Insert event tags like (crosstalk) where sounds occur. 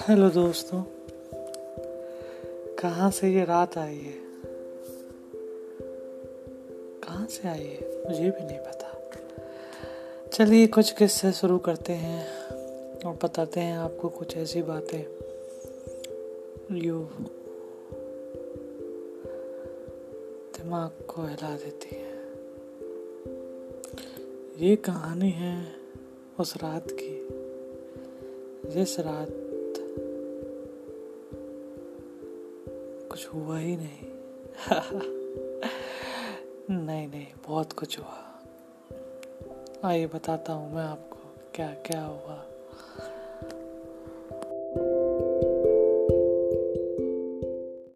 Hello दोस्तों, कहाँ से ये रात आई है? कहाँ से आई है? मुझे भी नहीं पता। चलिए कुछ किस्से शुरू करते हैं और बताते हैं आपको कुछ ऐसी बातें जो दिमाग को हिला देती है। ये कहानी है उस रात की, जिस रात कुछ हुआ ही नहीं। (laughs) नहीं नहीं, बहुत कुछ हुआ। आइए बताता हूँ मैं आपको क्या क्या हुआ।